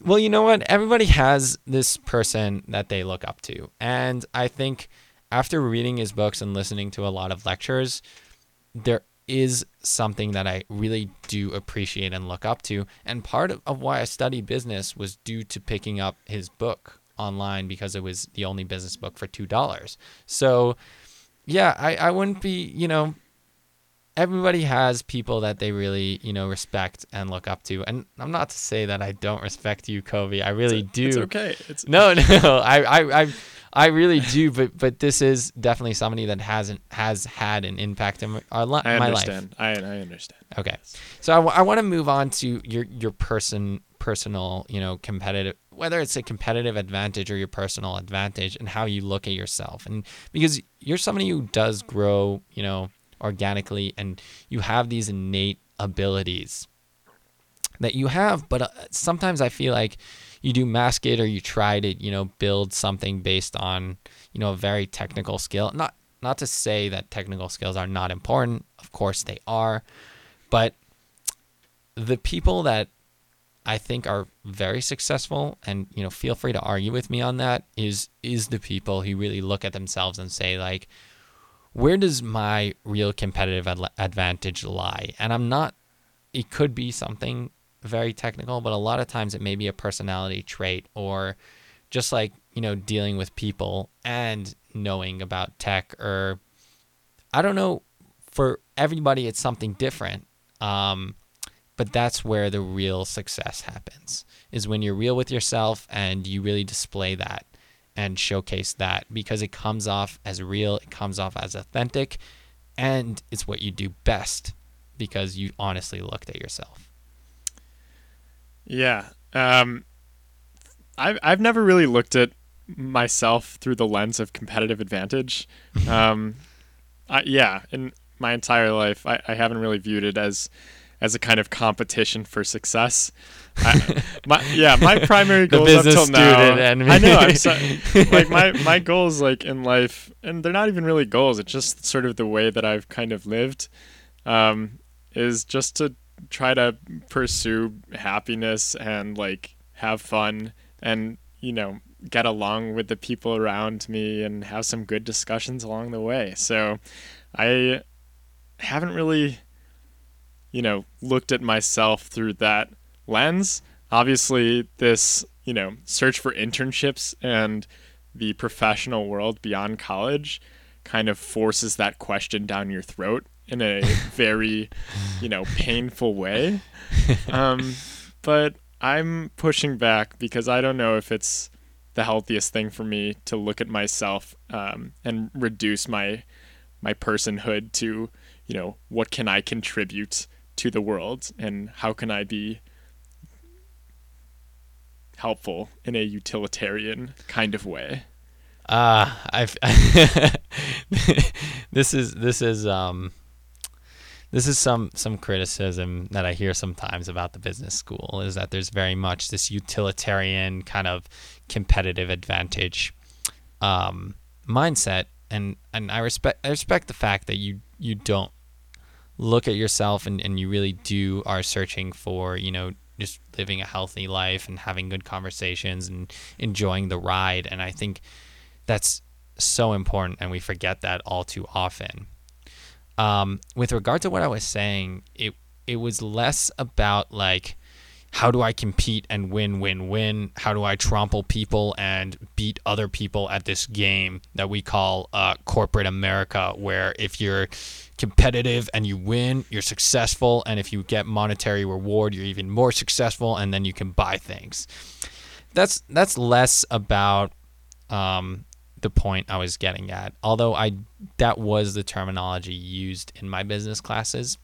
Speaker 1: Well, you know what? Everybody has this person that they look up to, and I think after reading his books and listening to a lot of lectures, there is something that I really do appreciate and look up to. And part of, of why I studied business was due to picking up his book online because it was the only business book for $2. So, yeah, I, I wouldn't be, you know, everybody has people that they really, you know, respect and look up to. And I'm not to say that I don't respect you, Kobe. I really
Speaker 2: it's,
Speaker 1: do.
Speaker 2: It's okay. It's
Speaker 1: no, no. I, I, I I really do, but but this is definitely somebody that hasn't has had an impact in our li-
Speaker 2: I
Speaker 1: my
Speaker 2: understand.
Speaker 1: life.
Speaker 2: I I understand.
Speaker 1: Okay, so I, w- I want to move on to your your person personal you know competitive whether it's a competitive advantage or your personal advantage and how you look at yourself and because you're somebody who does grow you know organically and you have these innate abilities that you have but uh, sometimes i feel like you do mask it or you try to you know build something based on you know a very technical skill. Not not to say that technical skills are not important. Of course they are. But the people that I think are very successful and you know feel free to argue with me on that is is the people who really look at themselves and say like where does my real competitive ad- advantage lie? And I'm not it could be something very technical, but a lot of times it may be a personality trait or just like, you know, dealing with people and knowing about tech or I don't know, for everybody it's something different. Um, but that's where the real success happens is when you're real with yourself and you really display that and showcase that because it comes off as real, it comes off as authentic, and it's what you do best because you honestly looked at yourself.
Speaker 2: Yeah. Um, I've I've never really looked at myself through the lens of competitive advantage. Um, I, yeah, in my entire life, I, I haven't really viewed it as as a kind of competition for success. I, my, yeah, my primary goals up till now. I know. I'm so, like my my goals like in life, and they're not even really goals. It's just sort of the way that I've kind of lived. Um, is just to try to pursue happiness and like have fun and you know get along with the people around me and have some good discussions along the way so i haven't really you know, looked at myself through that lens. Obviously, this, you know, search for internships and the professional world beyond college kind of forces that question down your throat in a very, you know, painful way. Um, but I'm pushing back because I don't know if it's the healthiest thing for me to look at myself um, and reduce my my personhood to, you know, what can I contribute to the world and how can I be helpful in a utilitarian kind of way.
Speaker 1: Uh I've this is this is um this is some some criticism that I hear sometimes about the business school is that there's very much this utilitarian kind of competitive advantage um, mindset, and and I respect I respect the fact that you you don't look at yourself and, and you really do are searching for you know just living a healthy life and having good conversations and enjoying the ride, and I think that's so important, and we forget that all too often. Um, with regard to what I was saying, it it was less about like how do I compete and win, win, win? How do I trample people and beat other people at this game that we call uh, corporate America, where if you're competitive and you win, you're successful, and if you get monetary reward, you're even more successful, and then you can buy things. That's that's less about um, the point I was getting at. Although I that was the terminology used in my business classes.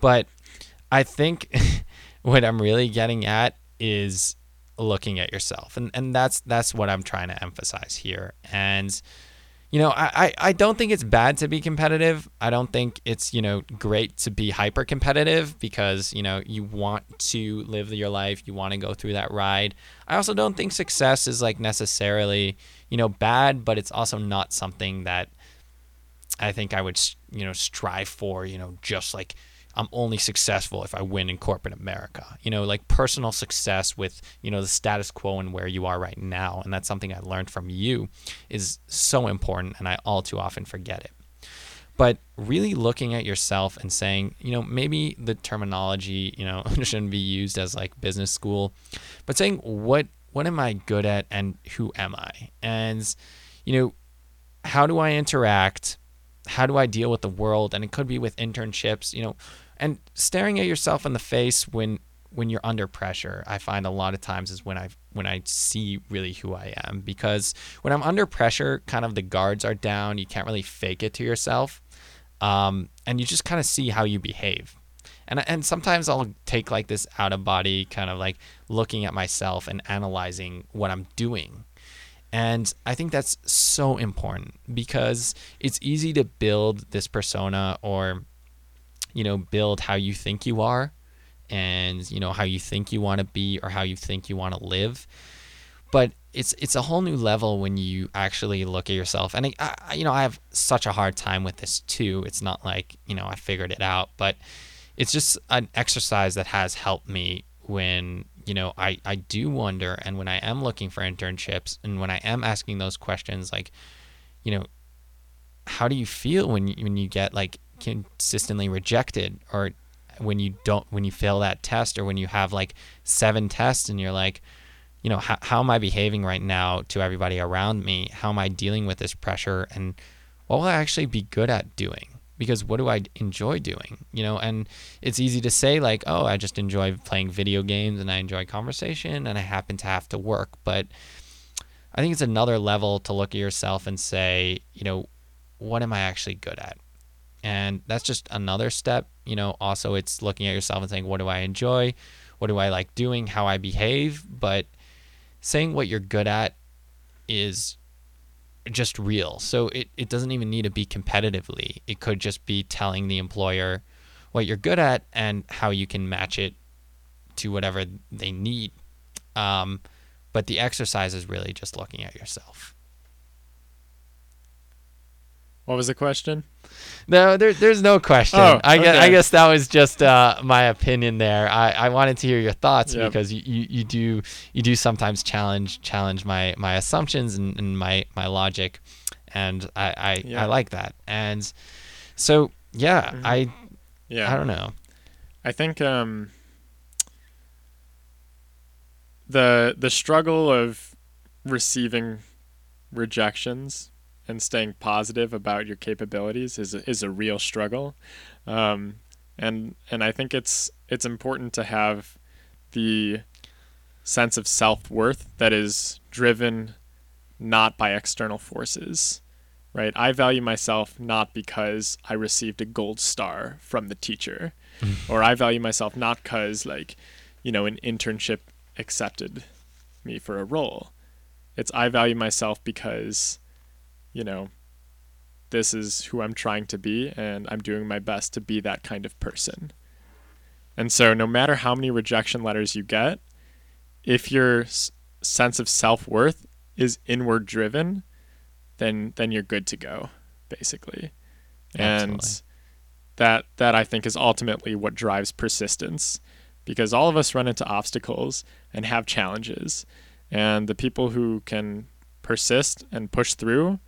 Speaker 1: But I think what I'm really getting at is looking at yourself. And and that's that's what I'm trying to emphasize here. And you know, I, I don't think it's bad to be competitive. I don't think it's, you know, great to be hyper competitive because, you know, you want to live your life, you want to go through that ride. I also don't think success is like necessarily, you know, bad, but it's also not something that I think I would, you know, strive for, you know, just like I'm only successful if I win in corporate America. You know, like personal success with, you know, the status quo and where you are right now. And that's something I learned from you is so important. And I all too often forget it. But really looking at yourself and saying, you know, maybe the terminology, you know, shouldn't be used as like business school, but saying what what am I good at and who am I? And, you know, how do I interact? How do I deal with the world? And it could be with internships, you know, and staring at yourself in the face when when you're under pressure i find a lot of times is when i when i see really who i am because when i'm under pressure kind of the guards are down you can't really fake it to yourself um, and you just kind of see how you behave and and sometimes i'll take like this out of body kind of like looking at myself and analyzing what i'm doing and I think that's so important because it's easy to build this persona or you know, build how you think you are and, you know, how you think you want to be or how you think you want to live. But it's it's a whole new level when you actually look at yourself. And I, I, you know, I have such a hard time with this too. It's not like, you know, I figured it out, but it's just an exercise that has helped me when you know I, I do wonder and when i am looking for internships and when i am asking those questions like you know how do you feel when you, when you get like consistently rejected or when you don't when you fail that test or when you have like seven tests and you're like you know how, how am i behaving right now to everybody around me? How am i dealing with this pressure and what will i actually be good at doing because what do i enjoy doing you know and it's easy to say like oh i just enjoy playing video games and i enjoy conversation and i happen to have to work but i think it's another level to look at yourself and say you know what am i actually good at and that's just another step. You know, also it's looking at yourself and saying, what do I enjoy? What do I like doing? How I behave? But saying what you're good at is just real. So it, it doesn't even need to be competitively. It could just be telling the employer what you're good at and how you can match it to whatever they need. Um, but the exercise is really just looking at yourself.
Speaker 2: What was the question?
Speaker 1: No, there, there's no question.
Speaker 2: Oh,
Speaker 1: I guess
Speaker 2: okay.
Speaker 1: I guess that was just uh, my opinion there. I, I wanted to hear your thoughts
Speaker 2: Yep.
Speaker 1: because you, you, you do you do sometimes challenge challenge my, my assumptions and, and my, my logic, and I I,
Speaker 2: Yeah.
Speaker 1: I like that. And so yeah,
Speaker 2: Mhm.
Speaker 1: I
Speaker 2: Yeah.
Speaker 1: I don't know.
Speaker 2: I think um, the the struggle of receiving rejections and staying positive about your capabilities is a, is a real struggle, um, and and I think it's it's important to have the sense of self worth that is driven not by external forces, right? I value myself not because I received a gold star from the teacher, or I value myself not because like, you know, an internship accepted me for a role. It's I value myself because, you know, this is who I'm trying to be and I'm doing my best to be that kind of person. And so no matter how many rejection letters you get, if your s- sense of self-worth is inward driven, then then you're good to go, basically. And
Speaker 1: Absolutely.
Speaker 2: that that I think is ultimately what drives persistence because all of us run into obstacles and have challenges. And the people who can persist and push through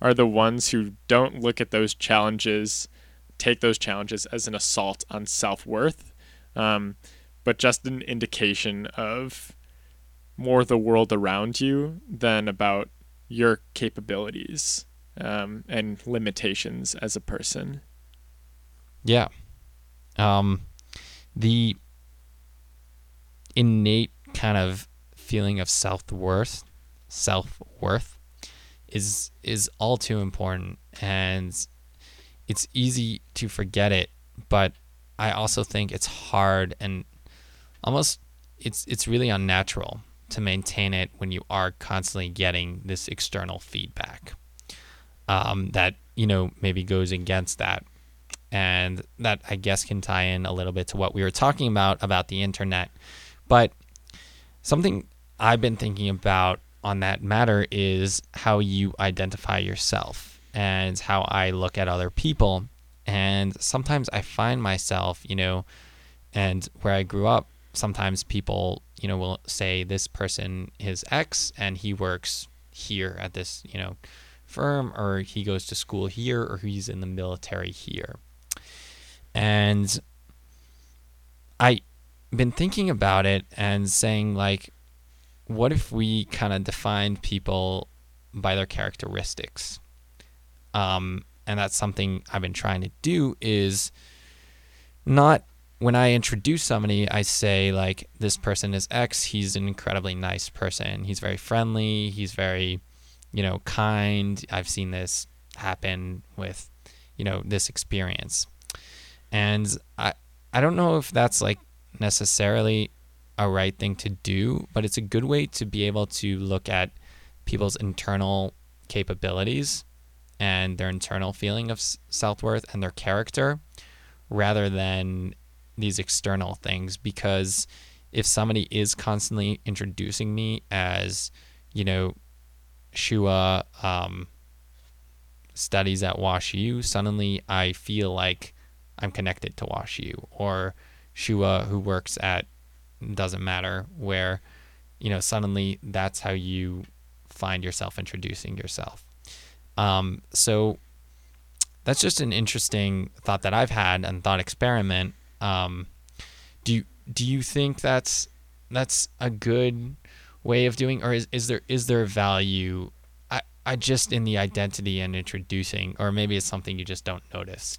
Speaker 2: are the ones who don't look at those challenges, take those challenges as an assault on self worth, um, but just an indication of more the world around you than about your capabilities um, and limitations as a person.
Speaker 1: Yeah. Um, the innate kind of feeling of self worth, self worth, is is all too important, and it's easy to forget it. But I also think it's hard and almost it's it's really unnatural to maintain it when you are constantly getting this external feedback um, that you know maybe goes against that and that I guess can tie in a little bit to what we were talking about about the internet. But something I've been thinking about on that matter is how you identify yourself and how I look at other people. And sometimes I find myself, you know, and where I grew up, sometimes people, you know, will say this person is X and he works here at this, you know, firm or he goes to school here or he's in the military here. And I been thinking about it and saying like what if we kind of defined people by their characteristics? Um, and that's something I've been trying to do is not when I introduce somebody, I say like this person is X. He's an incredibly nice person. He's very friendly. He's very, you know, kind. I've seen this happen with, you know, this experience, and I I don't know if that's like necessarily a right thing to do, but it's a good way to be able to look at people's internal capabilities and their internal feeling of self worth and their character rather than these external things. Because if somebody is constantly introducing me as, you know, Shua um, studies at Wash U, suddenly I feel like I'm connected to Wash U. Or Shua, who works at doesn't matter where you know suddenly that's how you find yourself introducing yourself. Um, so that's just an interesting thought that i've had and thought experiment. Um, do you do you think that's that's a good way of doing or is, is there is there value? I, I just in the identity and introducing or maybe it's something you just don't notice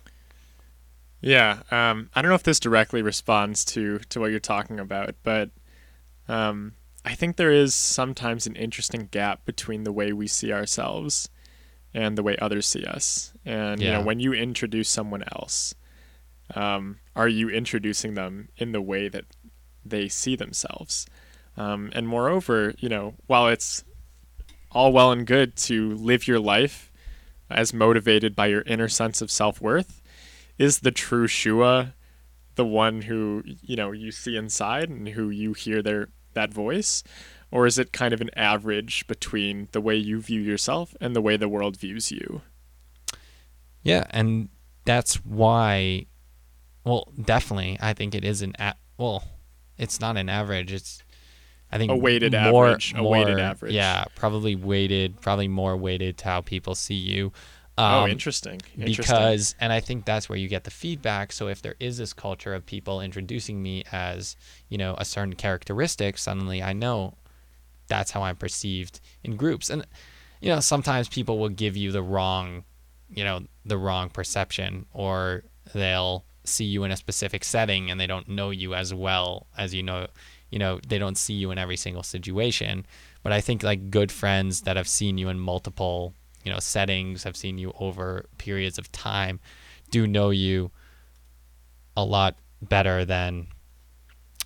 Speaker 2: Yeah, um, I don't know if this directly responds to to what you're talking about, but um, I think there is sometimes an interesting gap between the way we see ourselves and the way others see us. And you know, when you introduce someone else, um, are you introducing them in the way that they see themselves? Um, and moreover, you know, while it's all well and good to live your life as motivated by your inner sense of self worth, is the true Shua the one who you know you see inside and who you hear their that voice or is it kind of an average between the way you view yourself and the way the world views you
Speaker 1: Yeah, and that's why. Well, definitely, I think it is an a- well. It's not an average. It's I think
Speaker 2: A weighted
Speaker 1: more,
Speaker 2: average, a weighted average.
Speaker 1: Yeah, probably weighted, probably more weighted to how people see you.
Speaker 2: Oh,
Speaker 1: Um,
Speaker 2: interesting. Interesting.
Speaker 1: because and i think that's where you get the feedback so if there is this culture of people introducing me as you know a certain characteristic suddenly i know that's how i'm perceived in groups and you know sometimes people will give you the wrong you know the wrong perception or they'll see you in a specific setting and they don't know you as well as you know you know they don't see you in every single situation but i think like good friends that have seen you in multiple you know settings have seen you over periods of time do know you a lot better than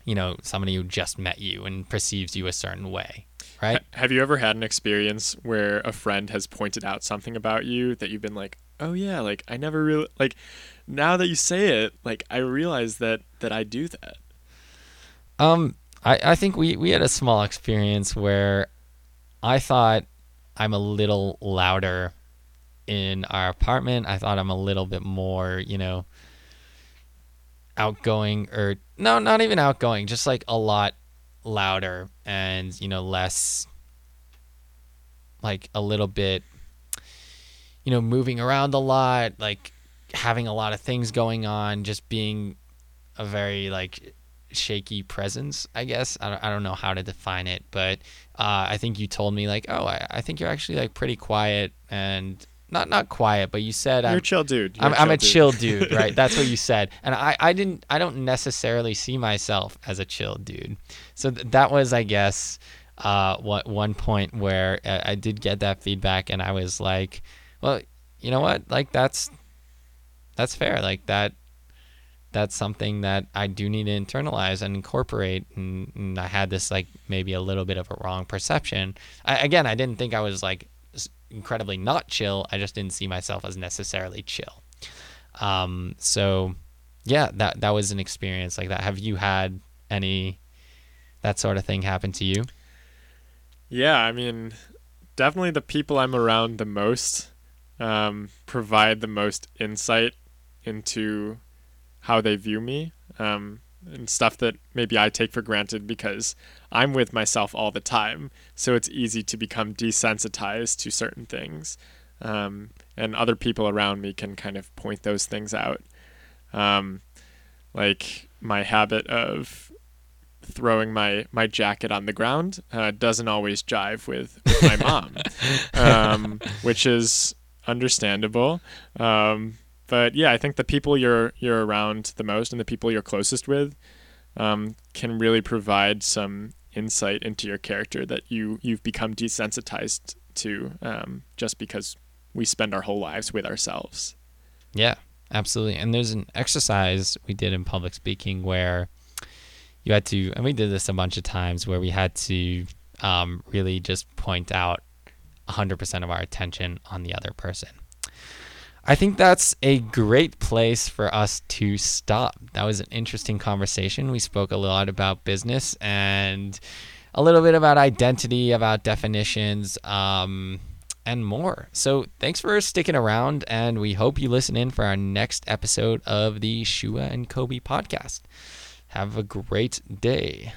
Speaker 1: you know somebody who just met you and perceives you a certain way right
Speaker 2: Ha- Have you ever had an experience where a friend has pointed out something about you that you've been like, "Oh yeah, like I never really like now that you say it, like I realize that that I do that."
Speaker 1: Um, I, I think we, we had a small experience where I thought I'm a little louder in our apartment. I thought I'm a little bit more, you know, outgoing or no, not even outgoing, just like a lot louder and, you know, less like a little bit, you know, moving around a lot, like having a lot of things going on, just being a very like shaky presence, I guess. I don't, I don't know how to define it, but uh, I think you told me like, oh, I, I think you're actually like pretty quiet and not not quiet, but you said
Speaker 2: You're
Speaker 1: I'm
Speaker 2: a chill dude. You're
Speaker 1: I'm, I'm a
Speaker 2: dude.
Speaker 1: chill dude, right? That's what you said, and I I didn't I don't necessarily see myself as a chill dude. So th- that was I guess uh what one point where uh, I did get that feedback, and I was like, well, you know what, like that's that's fair, like that that's something that I do need to internalize and incorporate. And, and I had this like maybe a little bit of a wrong perception. I, again, I didn't think I was like incredibly not chill. I just didn't see myself as necessarily chill. Um, so yeah, that that was an experience like that. Have you had any that sort of thing happen to you?
Speaker 2: Yeah, I mean, definitely the people I'm around the most um, provide the most insight into how they view me um, and stuff that maybe I take for granted because I'm with myself all the time. So it's easy to become desensitized to certain things. Um, and other people around me can kind of point those things out. Um, like my habit of throwing my my jacket on the ground uh, doesn't always jive with, with my mom, um, which is understandable. Um, but yeah, I think the people you're you're around the most and the people you're closest with um, can really provide some insight into your character that you you've become desensitized to um, just because we spend our whole lives with ourselves.
Speaker 1: Yeah, absolutely. And there's an exercise we did in public speaking where you had to, and we did this a bunch of times, where we had to um, really just point out 100% of our attention on the other person. I think that's a great place for us to stop. That was an interesting conversation. We spoke a lot about business and a little bit about identity, about definitions, um, and more. So thanks for sticking around, and we hope you listen in for our next episode of the Shua and Kobe podcast. Have a great day.